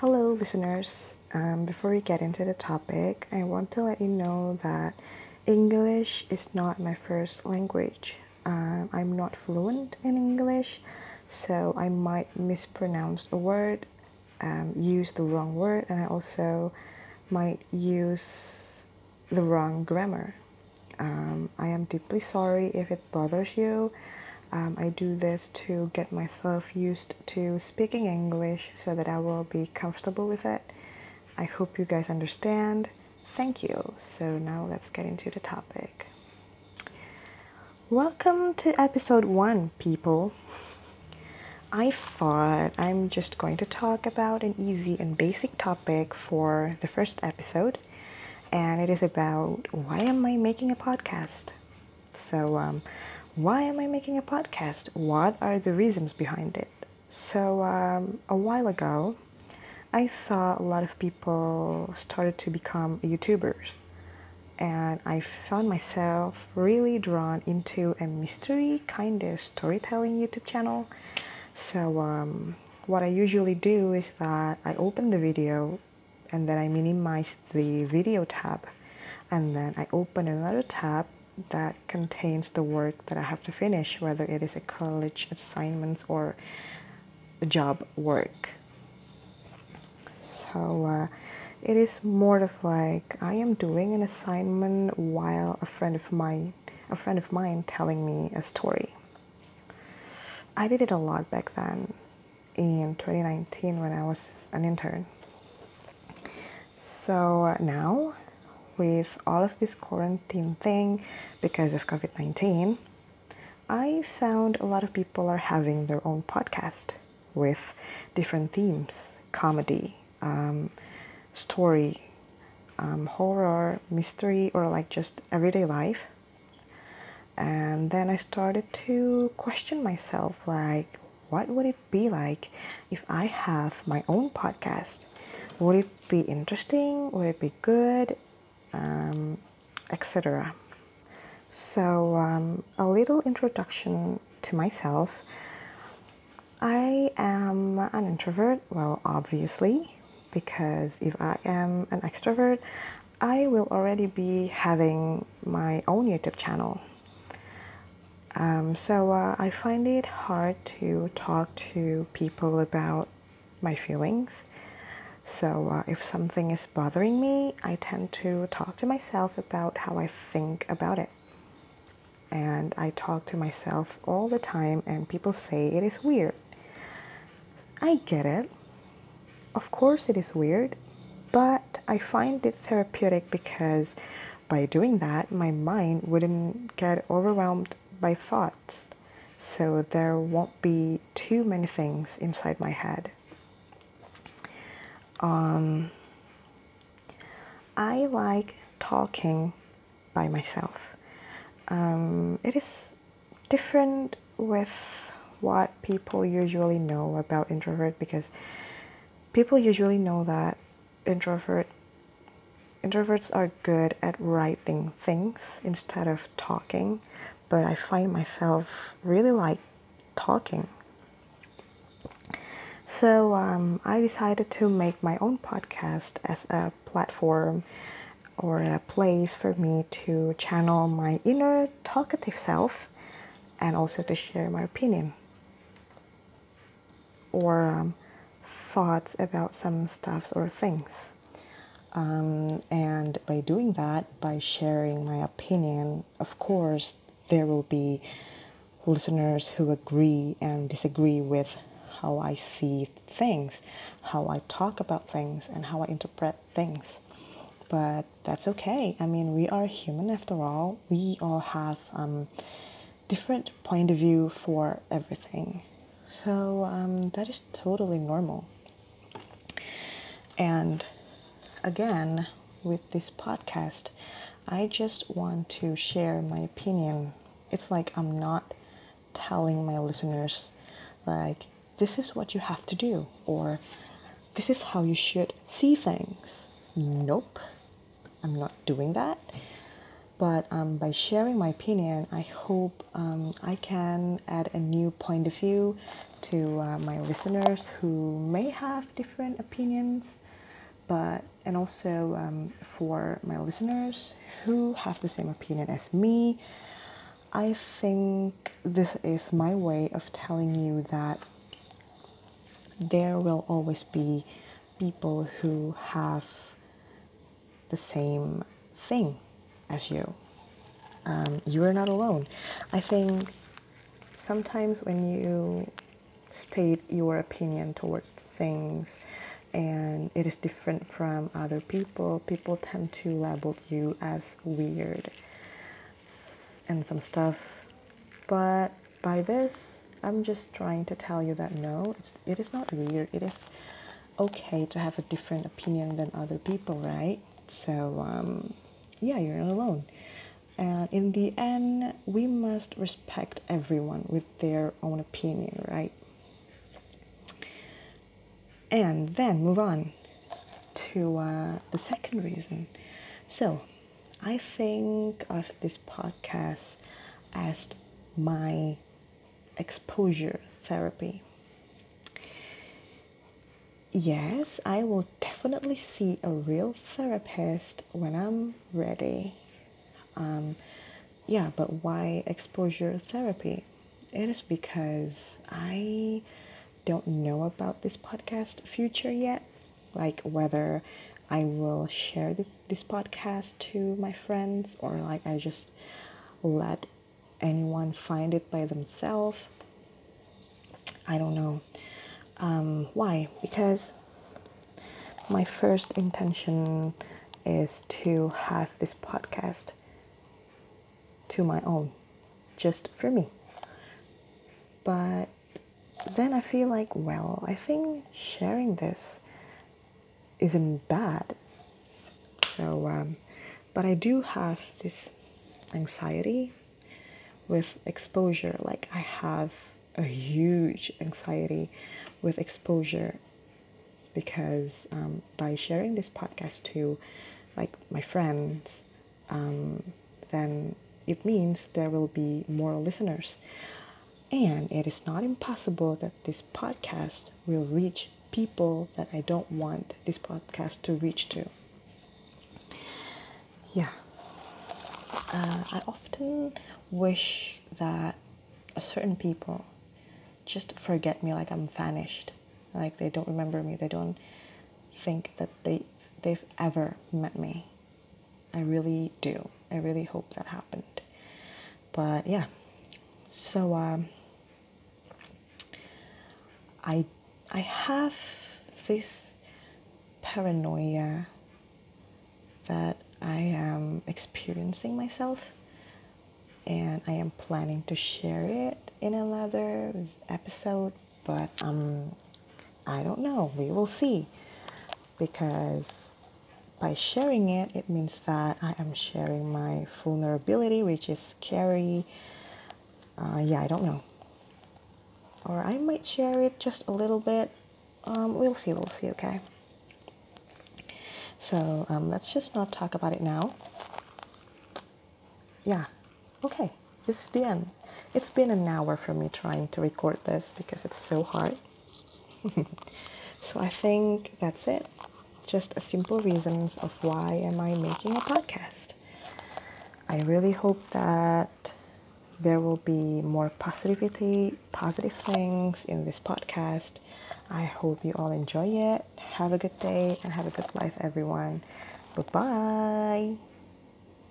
Hello, listeners. Um, before we get into the topic, I want to let you know that English is not my first language. Um, I'm not fluent in English, so I might mispronounce a word, um, use the wrong word, and I also might use the wrong grammar. Um, I am deeply sorry if it bothers you. Um, I do this to get myself used to speaking English so that I will be comfortable with it. I hope you guys understand. Thank you. So now let's get into the topic. Welcome to episode one, people. I thought I'm just going to talk about an easy and basic topic for the first episode, and it is about why am I making a podcast? So, um, why am I making a podcast? What are the reasons behind it? So, um, a while ago, I saw a lot of people started to become YouTubers, and I found myself really drawn into a mystery kind of storytelling YouTube channel. So, um, what I usually do is that I open the video and then I minimize the video tab, and then I open another tab that contains the work that I have to finish, whether it is a college assignment or job work. So uh, it is more of like I am doing an assignment while a friend of mine, a friend of mine, telling me a story. I did it a lot back then, in 2019 when I was an intern. So uh, now with all of this quarantine thing because of COVID 19, I found a lot of people are having their own podcast with different themes comedy, um, story, um, horror, mystery, or like just everyday life. And then I started to question myself like, what would it be like if I have my own podcast? Would it be interesting? Would it be good? Um, etc. So, um, a little introduction to myself. I am an introvert, well, obviously, because if I am an extrovert, I will already be having my own YouTube channel. Um, so uh, I find it hard to talk to people about my feelings so, uh, if something is bothering me, I tend to talk to myself about how I think about it. And I talk to myself all the time, and people say it is weird. I get it. Of course, it is weird, but I find it therapeutic because by doing that, my mind wouldn't get overwhelmed by thoughts. So, there won't be too many things inside my head. Um, I like talking by myself. Um, it is different with what people usually know about introvert because people usually know that introvert introverts are good at writing things instead of talking but i find myself really like talking so um, I decided to make my own podcast as a platform or a place for me to channel my inner talkative self and also to share my opinion or um, thoughts about some stuff or things. Um, and by doing that, by sharing my opinion, of course, there will be listeners who agree and disagree with how I see things, how I talk about things, and how I interpret things. But that's okay. I mean, we are human after all. We all have um, different point of view for everything. So um, that is totally normal. And again, with this podcast, I just want to share my opinion. It's like I'm not telling my listeners, like, this is what you have to do, or this is how you should see things. Nope, I'm not doing that. But um, by sharing my opinion, I hope um, I can add a new point of view to uh, my listeners who may have different opinions, but and also um, for my listeners who have the same opinion as me. I think this is my way of telling you that there will always be people who have the same thing as you. Um, you are not alone. I think sometimes when you state your opinion towards things and it is different from other people, people tend to label you as weird and some stuff. But by this, I'm just trying to tell you that no, it is not weird. It is okay to have a different opinion than other people, right? So, um, yeah, you're not alone. And in the end, we must respect everyone with their own opinion, right? And then move on to uh, the second reason. So, I think of this podcast as my exposure therapy. Yes, I will definitely see a real therapist when I'm ready. Um, yeah, but why exposure therapy? It is because I don't know about this podcast future yet, like whether I will share this podcast to my friends or like I just let anyone find it by themselves. I don't know. Um, why? Because my first intention is to have this podcast to my own, just for me. But then I feel like, well, I think sharing this isn't bad. So, um, but I do have this anxiety with exposure. Like, I have a huge anxiety with exposure because um, by sharing this podcast to like my friends, um, then it means there will be more listeners. And it is not impossible that this podcast will reach people that I don't want this podcast to reach to. Yeah. Uh, I often wish that certain people just forget me like I'm vanished. Like they don't remember me. They don't think that they they've ever met me. I really do. I really hope that happened. But yeah. So um I I have this paranoia that I am experiencing myself and I am planning to share it in another episode, but um, I don't know. We will see because by sharing it, it means that I am sharing my vulnerability, which is scary. Uh, yeah, I don't know. Or I might share it just a little bit. Um, we'll see, we'll see, okay? So um, let's just not talk about it now. Yeah, okay, this is the end. It's been an hour for me trying to record this because it's so hard. so I think that's it. Just a simple reasons of why am I making a podcast. I really hope that there will be more positivity, positive things in this podcast. I hope you all enjoy it. Have a good day and have a good life, everyone. Bye bye.